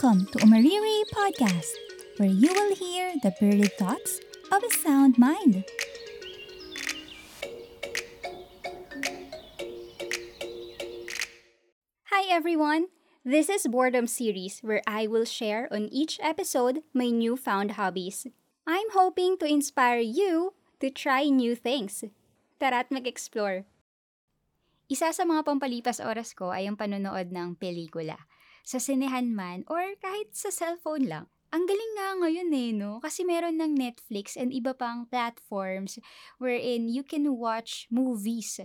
Welcome to Umariri Podcast, where you will hear the birdie thoughts of a sound mind. Hi everyone! This is Boredom Series where I will share on each episode my newfound hobbies. I'm hoping to inspire you to try new things. Tara't mag-explore. Isa sa mga pampalipas oras ko ay ang panonood ng pelikula sa sinehan man, or kahit sa cellphone lang. Ang galing nga ngayon eh, no? Kasi meron ng Netflix and iba pang platforms wherein you can watch movies.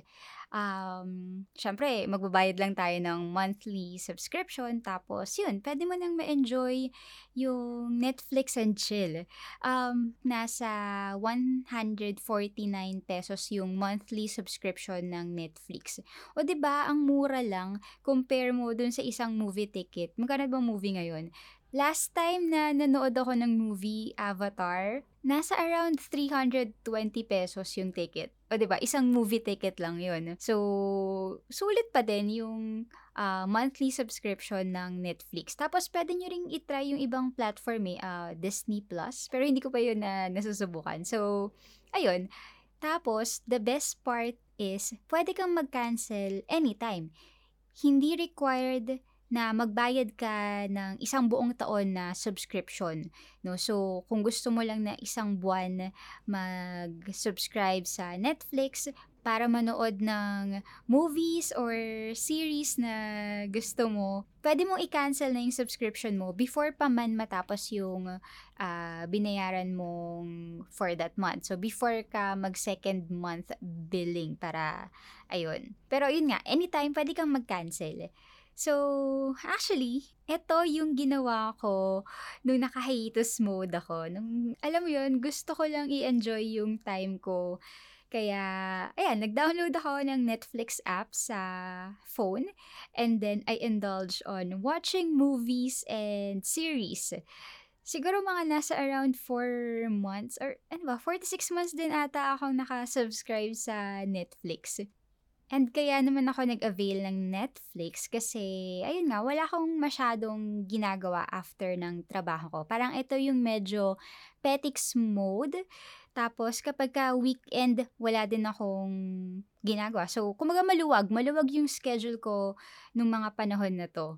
Um, syempre, magbabayad lang tayo ng monthly subscription. Tapos, yun, pwede mo nang ma-enjoy yung Netflix and chill. Um, nasa 149 pesos yung monthly subscription ng Netflix. O, ba diba, ang mura lang, compare mo dun sa isang movie ticket. Magkano ba movie ngayon? Last time na nanood ako ng movie Avatar, nasa around 320 pesos yung ticket. O, ba? Isang movie ticket lang yun. So, sulit pa din yung uh, monthly subscription ng Netflix. Tapos, pwede nyo ring itry yung ibang platform eh, uh, Disney Plus. Pero hindi ko pa yun na nasusubukan. So, ayun. Tapos, the best part is, pwede kang mag-cancel anytime. Hindi required na magbayad ka ng isang buong taon na subscription. No? So, kung gusto mo lang na isang buwan mag-subscribe sa Netflix para manood ng movies or series na gusto mo, pwede mong i-cancel na yung subscription mo before pa man matapos yung uh, binayaran mong for that month. So, before ka mag-second month billing para, ayun. Pero yun nga, anytime pwede kang mag-cancel. So, actually, ito yung ginawa ko nung naka-hiatus mode ako. Nung, alam mo yun, gusto ko lang i-enjoy yung time ko. Kaya, ayan, nag-download ako ng Netflix app sa phone. And then, I indulge on watching movies and series. Siguro mga nasa around 4 months or ano ba, 4 to 6 months din ata akong nakasubscribe sa Netflix. And kaya naman ako nag-avail ng Netflix kasi, ayun nga, wala akong masyadong ginagawa after ng trabaho ko. Parang ito yung medyo petix mode. Tapos kapag ka weekend, wala din akong ginagawa. So, kumaga maluwag. Maluwag yung schedule ko nung mga panahon na to.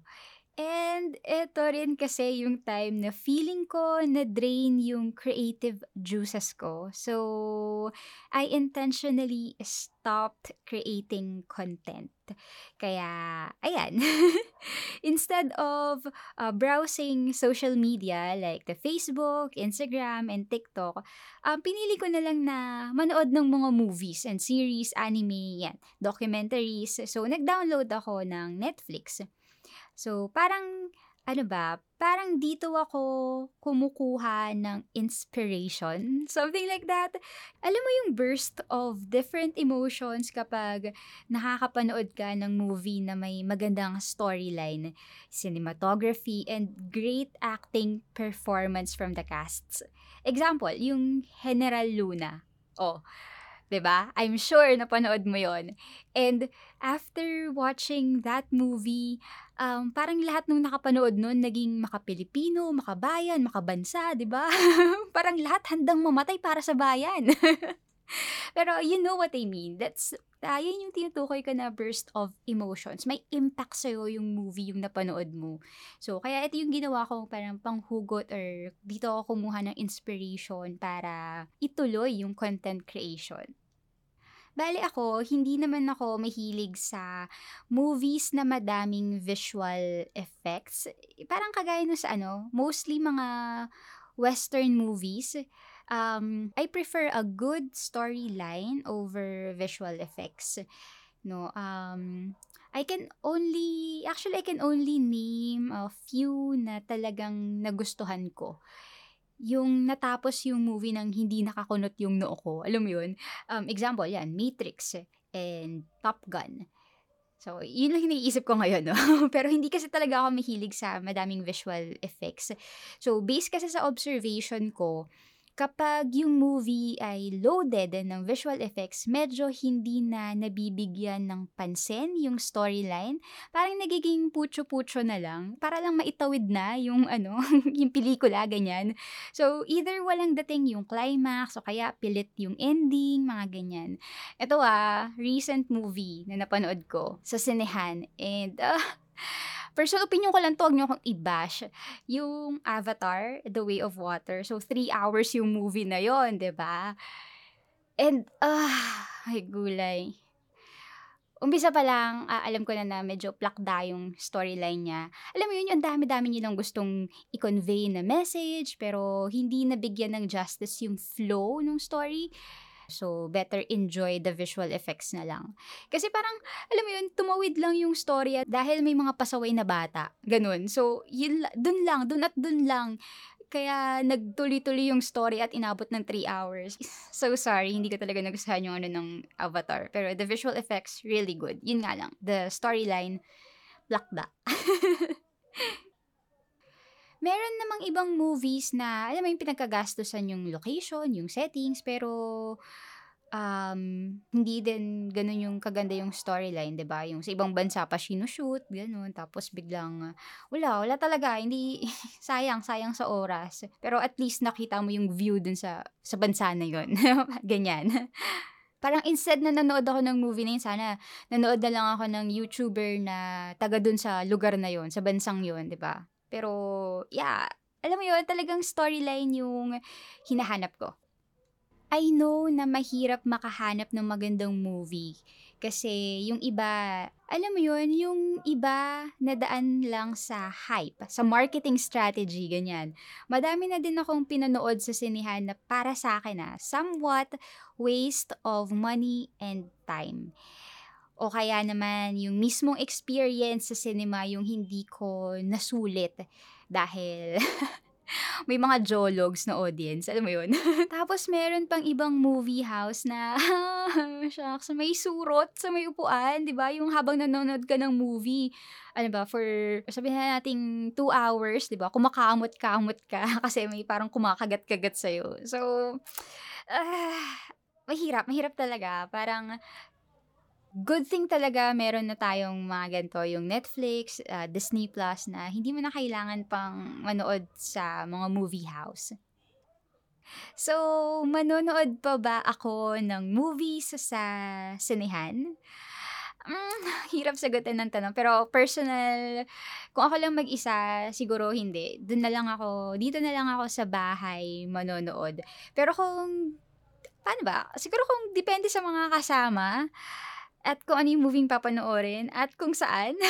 And ito rin kasi yung time na feeling ko na drain yung creative juices ko. So, I intentionally stopped creating content. Kaya, ayan. Instead of uh, browsing social media like the Facebook, Instagram, and TikTok, um, pinili ko na lang na manood ng mga movies and series, anime, yan, documentaries. So, nag-download ako ng Netflix. So, parang, ano ba, parang dito ako kumukuha ng inspiration. Something like that. Alam mo yung burst of different emotions kapag nakakapanood ka ng movie na may magandang storyline, cinematography, and great acting performance from the casts. Example, yung General Luna. Oh, 'di ba? I'm sure napanood mo 'yon. And after watching that movie, um, parang lahat nung nakapanood nun naging makapilipino, makabayan, makabansa, 'di ba? parang lahat handang mamatay para sa bayan. Pero you know what I mean. That's uh, yun yung tinutukoy ko na burst of emotions. May impact sa'yo yung movie, yung napanood mo. So, kaya ito yung ginawa ko parang panghugot or dito ako kumuha ng inspiration para ituloy yung content creation. Bale ako, hindi naman ako mahilig sa movies na madaming visual effects. Parang kagaya no sa ano, mostly mga western movies um, I prefer a good storyline over visual effects. No, um, I can only, actually, I can only name a few na talagang nagustuhan ko. Yung natapos yung movie nang hindi nakakunot yung noo ko. Alam mo yun? Um, example, yan, Matrix and Top Gun. So, yun lang iniisip ko ngayon, no? Pero hindi kasi talaga ako mahilig sa madaming visual effects. So, based kasi sa observation ko, kapag yung movie ay loaded ng visual effects, medyo hindi na nabibigyan ng pansin yung storyline. Parang nagiging putyo-putyo na lang para lang maitawid na yung ano, yung pelikula ganyan. So either walang dating yung climax o kaya pilit yung ending, mga ganyan. Ito ah, recent movie na napanood ko sa sinehan and uh, personal opinion ko lang to, huwag niyo akong i-bash. Yung Avatar, The Way of Water. So, three hours yung movie na yon di ba? And, ah, uh, ay gulay. Umpisa pa lang, uh, alam ko na na medyo plakda yung storyline niya. Alam mo yun, yung dami-dami nilang gustong i-convey na message, pero hindi nabigyan ng justice yung flow ng story. So, better enjoy the visual effects na lang. Kasi parang, alam mo yun, tumawid lang yung storya dahil may mga pasaway na bata. Ganun. So, yun, dun lang, dun at dun lang. Kaya nagtuloy-tuloy yung story at inabot ng 3 hours. So sorry, hindi ko talaga nagustuhan yung ano ng Avatar. Pero the visual effects, really good. Yun nga lang. The storyline, plakda. Meron namang ibang movies na, alam mo yung pinagkagastosan yung location, yung settings, pero um, hindi din ganun yung kaganda yung storyline, 'di ba? Yung sa ibang bansa pa sinushoot, ganun. Tapos biglang wala, wala talaga, hindi sayang, sayang sa oras. Pero at least nakita mo yung view dun sa sa bansa na 'yon. Ganyan. Parang instead na nanood ako ng movie na yun, sana nanood na lang ako ng YouTuber na taga dun sa lugar na yon sa bansang yon 'di ba? Pero, yeah, alam mo yun, talagang storyline yung hinahanap ko. I know na mahirap makahanap ng magandang movie. Kasi yung iba, alam mo yun, yung iba nadaan lang sa hype, sa marketing strategy, ganyan. Madami na din akong pinanood sa sinihan na para sa akin na somewhat waste of money and time. O kaya naman yung mismong experience sa cinema yung hindi ko nasulit dahil may mga jologs na audience, alam mo yun? Tapos meron pang ibang movie house na, shucks, may surot sa may upuan, di ba? Yung habang nanonood ka ng movie, ano ba, for, sabihin na natin, two hours, di ba? Kumakamot-kamot ka kasi may parang kumakagat-kagat sa'yo. So, uh, mahirap, mahirap talaga. Parang, good thing talaga meron na tayong mga ganito, yung Netflix, uh, Disney Plus na hindi mo na kailangan pang manood sa mga movie house. So, manonood pa ba ako ng movies sa sinehan? Mm, hirap sagutin ng tanong. Pero personal, kung ako lang mag-isa, siguro hindi. Doon na lang ako, dito na lang ako sa bahay manonood. Pero kung, paano ba? Siguro kung depende sa mga kasama, at kung ano yung moving papanoorin at kung saan.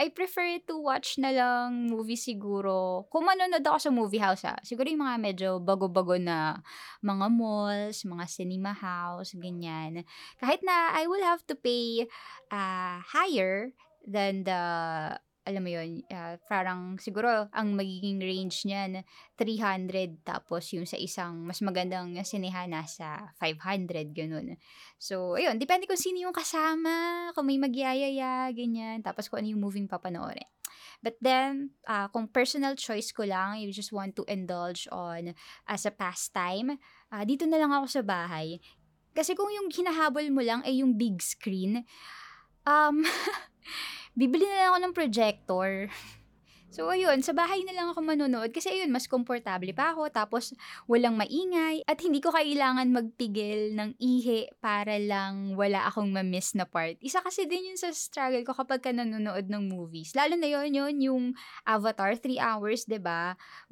I prefer to watch na lang movie siguro. Kung manonood ako sa movie house ha, siguro yung mga medyo bago-bago na mga malls, mga cinema house, ganyan. Kahit na I will have to pay uh, higher than the alam mo yun, uh, parang siguro ang magiging range niyan 300 tapos yung sa isang mas magandang sinehan nasa 500 ganun. So, ayun, depende kung sino yung kasama, kung may magyayaya, ganyan, tapos kung ano yung moving papanoorin. But then, uh, kung personal choice ko lang, you just want to indulge on as a pastime, uh, dito na lang ako sa bahay. Kasi kung yung hinahabol mo lang ay yung big screen, um, bibili na lang ako ng projector. So, ayun, sa bahay na lang ako manonood kasi ayun, mas komportable pa ako tapos walang maingay at hindi ko kailangan magpigil ng ihi para lang wala akong ma-miss na part. Isa kasi din yun sa struggle ko kapag ka nanonood ng movies. Lalo na yun, yun yung Avatar, 3 hours, ba diba?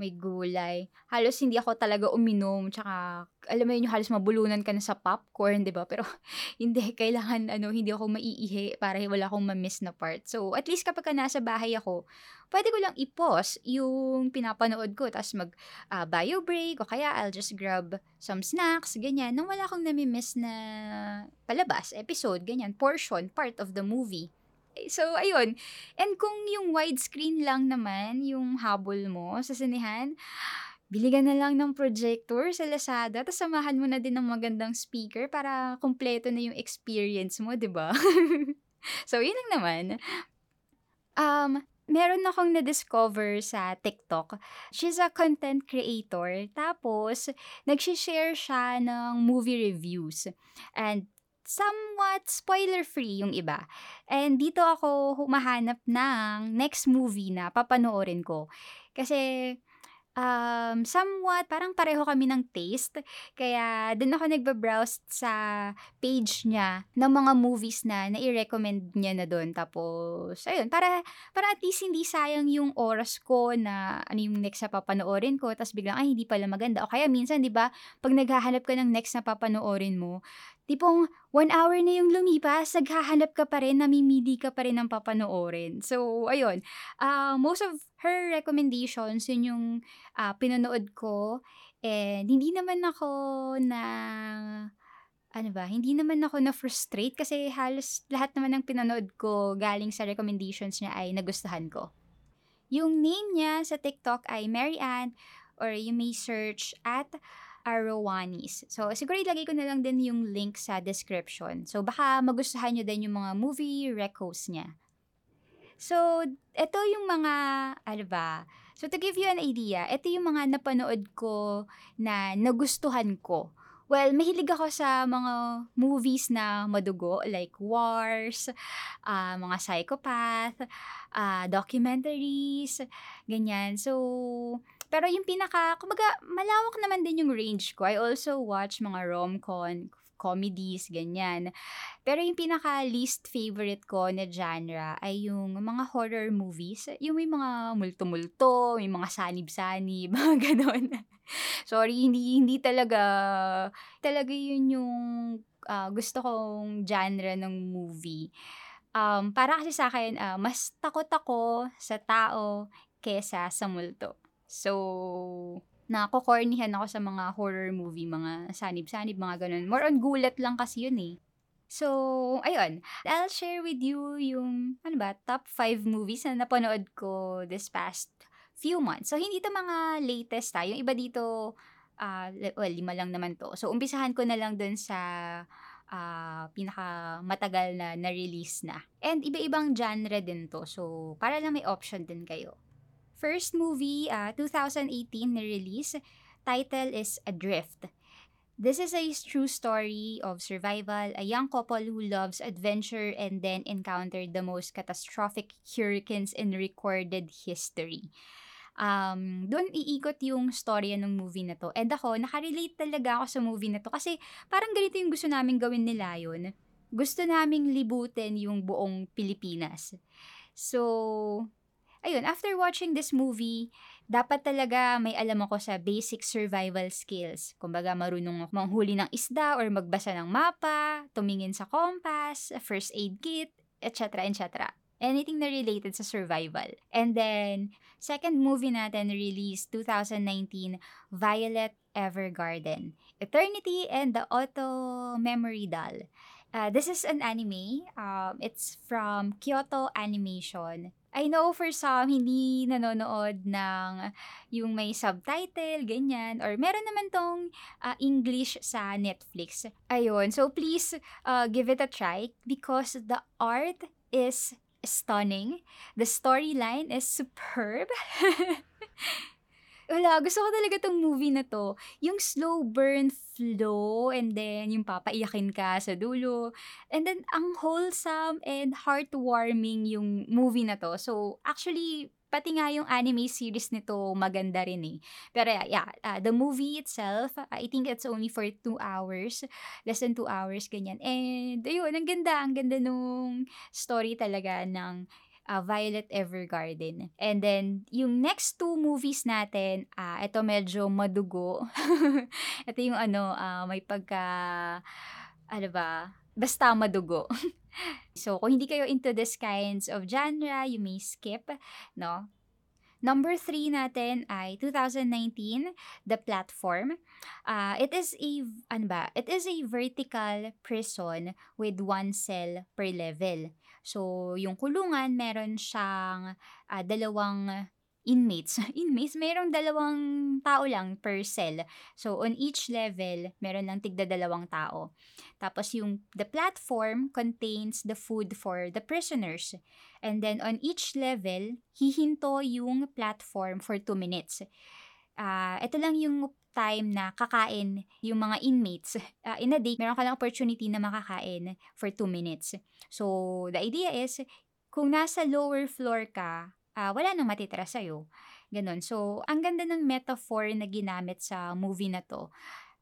May gulay. Halos hindi ako talaga uminom tsaka alam mo yun, halos mabulunan ka na sa popcorn, di ba? Pero, hindi, kailangan, ano, hindi ako maiihi para wala akong ma-miss na part. So, at least kapag ka nasa bahay ako, pwede ko lang i-pause yung pinapanood ko, tapos mag uh, break, o kaya I'll just grab some snacks, ganyan, nang wala akong nami-miss na palabas, episode, ganyan, portion, part of the movie. So, ayun. And kung yung widescreen lang naman, yung habol mo sa sinehan, bili ka na lang ng projector sa Lazada, tapos samahan mo na din ng magandang speaker para kumpleto na yung experience mo, di ba? so, yun lang naman. Um, meron akong na-discover sa TikTok. She's a content creator. Tapos, nagsishare siya ng movie reviews. And somewhat spoiler-free yung iba. And dito ako humahanap ng next movie na papanoorin ko. Kasi um, somewhat parang pareho kami ng taste. Kaya doon ako nagbabrowse sa page niya ng mga movies na nai-recommend niya na doon. Tapos, ayun, para, para at least hindi sayang yung oras ko na ano yung next na papanoorin ko. Tapos biglang, ay, hindi pala maganda. O kaya minsan, di ba, pag naghahanap ka ng next na papanoorin mo, tipong one hour na yung lumipas, naghahanap ka pa rin, namimili ka pa rin ng papanoorin. So, ayun. Uh, most of her recommendations, yun yung uh, pinanood ko. And hindi naman ako na ano ba, hindi naman ako na-frustrate kasi halos lahat naman ng pinanood ko galing sa recommendations niya ay nagustuhan ko. Yung name niya sa TikTok ay Mary Ann or you may search at Arawanis. So, siguro ilagay ko na lang din yung link sa description. So, baka magustuhan nyo din yung mga movie recos niya. So, ito yung mga, ano ba, so to give you an idea, ito yung mga napanood ko na nagustuhan ko. Well, mahilig ako sa mga movies na madugo, like wars, uh, mga psychopath, uh, documentaries, ganyan. So, pero yung pinaka, kumbaga, malawak naman din yung range ko. I also watch mga rom-com, comedies, ganyan. Pero yung pinaka least favorite ko na genre ay yung mga horror movies. Yung may mga multo-multo, may mga sanib-sanib, mga ganon. Sorry, hindi, hindi talaga, talaga yun yung uh, gusto kong genre ng movie. Um, para kasi sa akin, uh, mas takot ako sa tao kesa sa multo. So, nakokornihan ako sa mga horror movie, mga sanib-sanib, mga ganun. More on gulat lang kasi yun eh. So, ayun. I'll share with you yung, ano ba, top 5 movies na napanood ko this past few months. So, hindi to mga latest ha. Yung iba dito, uh, well, lima lang naman to. So, umpisahan ko na lang dun sa uh, pinaka matagal na na-release na. And iba-ibang genre din to. So, para lang may option din kayo. First movie, uh, 2018 na release. Title is Adrift. This is a true story of survival, a young couple who loves adventure and then encountered the most catastrophic hurricanes in recorded history. Um, doon iikot yung storya ng movie na to. And ako, nakarelate talaga ako sa movie na to kasi parang ganito yung gusto namin gawin nila yun. Gusto naming libutin yung buong Pilipinas. So, ayun, after watching this movie, dapat talaga may alam ako sa basic survival skills. Kumbaga, marunong ako manghuli ng isda or magbasa ng mapa, tumingin sa compass, first aid kit, etc. etc. Anything na related sa survival. And then, second movie natin released 2019, Violet Evergarden. Eternity and the Auto Memory Doll. Uh, this is an anime. Um, it's from Kyoto Animation. I know for some, hindi nanonood ng yung may subtitle, ganyan. Or meron naman tong uh, English sa Netflix. Ayun. So, please uh, give it a try because the art is stunning. The storyline is superb. Wala, gusto ko talaga tong movie na to. Yung slow burn flow and then yung papaiyakin ka sa dulo. And then ang wholesome and heartwarming yung movie na to. So actually, pati nga yung anime series nito maganda rin eh. Pero yeah, uh, the movie itself, I think it's only for two hours. Less than two hours, ganyan. And ayun, ang ganda. Ang ganda nung story talaga ng uh, Violet Evergarden. And then, yung next two movies natin, uh, ito medyo madugo. ito yung ano, uh, may pagka, ano ba, basta madugo. so, kung hindi kayo into this kinds of genre, you may skip, no? Number three natin ay 2019, The Platform. Uh, it is a, ano ba, it is a vertical prison with one cell per level. So, yung kulungan, meron siyang uh, dalawang inmates. inmates, mayroong dalawang tao lang per cell. So, on each level, meron lang tigda dalawang tao. Tapos, yung the platform contains the food for the prisoners. And then, on each level, hihinto yung platform for 2 minutes. Uh, ito lang yung time na kakain yung mga inmates. Uh, in a day, meron ka lang opportunity na makakain for 2 minutes. So, the idea is, kung nasa lower floor ka, uh, wala nang matitira sa'yo. Ganon. So, ang ganda ng metaphor na ginamit sa movie na to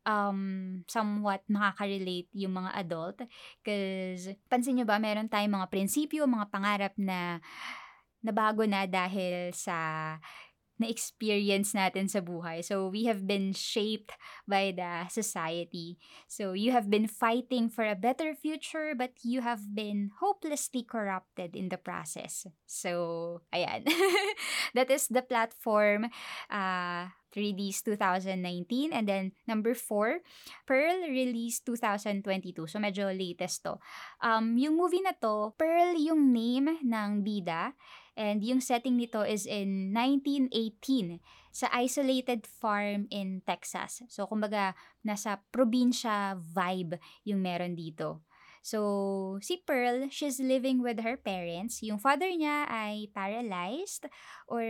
um, somewhat makaka-relate yung mga adult. Because, pansin nyo ba, meron tayong mga prinsipyo, mga pangarap na nabago na dahil sa na-experience natin sa buhay. So, we have been shaped by the society. So, you have been fighting for a better future, but you have been hopelessly corrupted in the process. So, ayan. that is the platform uh, 3Ds 2019. And then, number 4, Pearl released 2022. So, medyo latest to. Um, yung movie na to, Pearl yung name ng bida. And yung setting nito is in 1918 sa isolated farm in Texas. So, kumbaga, nasa probinsya vibe yung meron dito. So, si Pearl, she's living with her parents. Yung father niya ay paralyzed or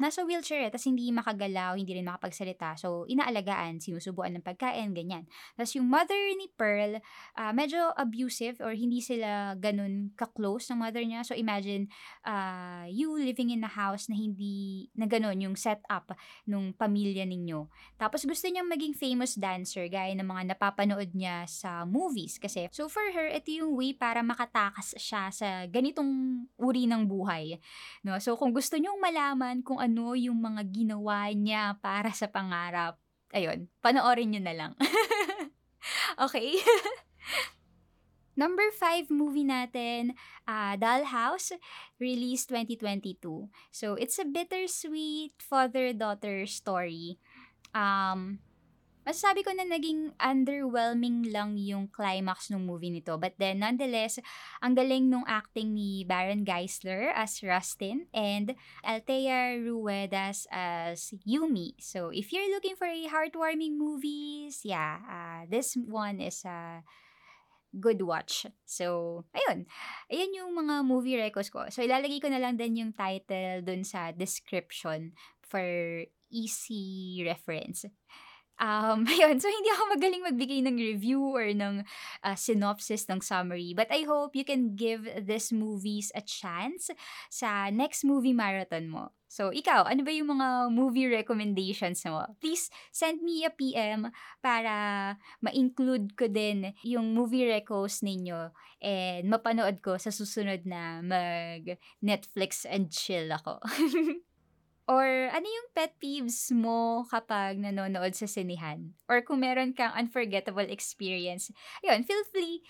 nasa wheelchair eh, tapos hindi makagalaw, hindi rin makapagsalita. So, inaalagaan, sinusubuan ng pagkain, ganyan. Tapos yung mother ni Pearl, uh, medyo abusive or hindi sila ganun ka-close ng mother niya. So, imagine uh, you living in a house na hindi, na ganun yung setup nung pamilya ninyo. Tapos gusto niyang maging famous dancer gaya ng mga napapanood niya sa movies. Kasi, so for her, ito yung way para makatakas siya sa ganitong uri ng buhay. No? So, kung gusto nyong malaman kung ano yung mga ginawa niya para sa pangarap, ayun, panoorin nyo na lang. okay? Number 5 movie natin, uh, Dollhouse, released 2022. So, it's a bittersweet father-daughter story. Um, masasabi ko na naging underwhelming lang yung climax ng movie nito. But then, nonetheless, ang galing nung acting ni Baron Geisler as Rustin and Althea Ruedas as Yumi. So, if you're looking for a heartwarming movies, yeah, uh, this one is a good watch. So, ayun. Ayun yung mga movie records ko. So, ilalagay ko na lang din yung title dun sa description for easy reference. Um, ayun, so hindi ako magaling magbigay ng review or ng uh, synopsis ng summary. But I hope you can give this movies a chance sa next movie marathon mo. So, ikaw, ano ba yung mga movie recommendations mo? Please send me a PM para ma-include ko din yung movie recos ninyo and mapanood ko sa susunod na mag Netflix and chill ako. Or ano yung pet peeves mo kapag nanonood sa sinihan? Or kung meron kang unforgettable experience, ayun, feel free,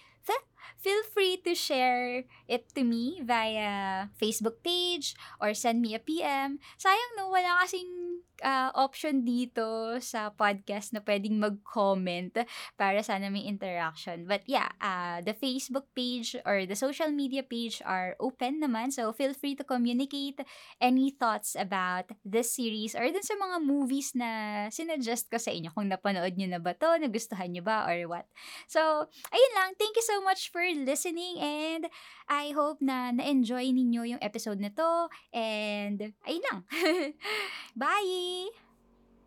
feel free to share it to me via Facebook page or send me a PM. Sayang no, wala kasing uh, option dito sa podcast na pwedeng mag-comment para sana may interaction. But yeah, uh, the Facebook page or the social media page are open naman. So feel free to communicate any thoughts about this series or dun sa mga movies na sinuggest ko sa inyo. Kung napanood nyo na ba to, nagustuhan nyo ba or what. So, ayun lang. Thank you so much for listening and I hope na na-enjoy ninyo yung episode na to. And ayun lang. Bye!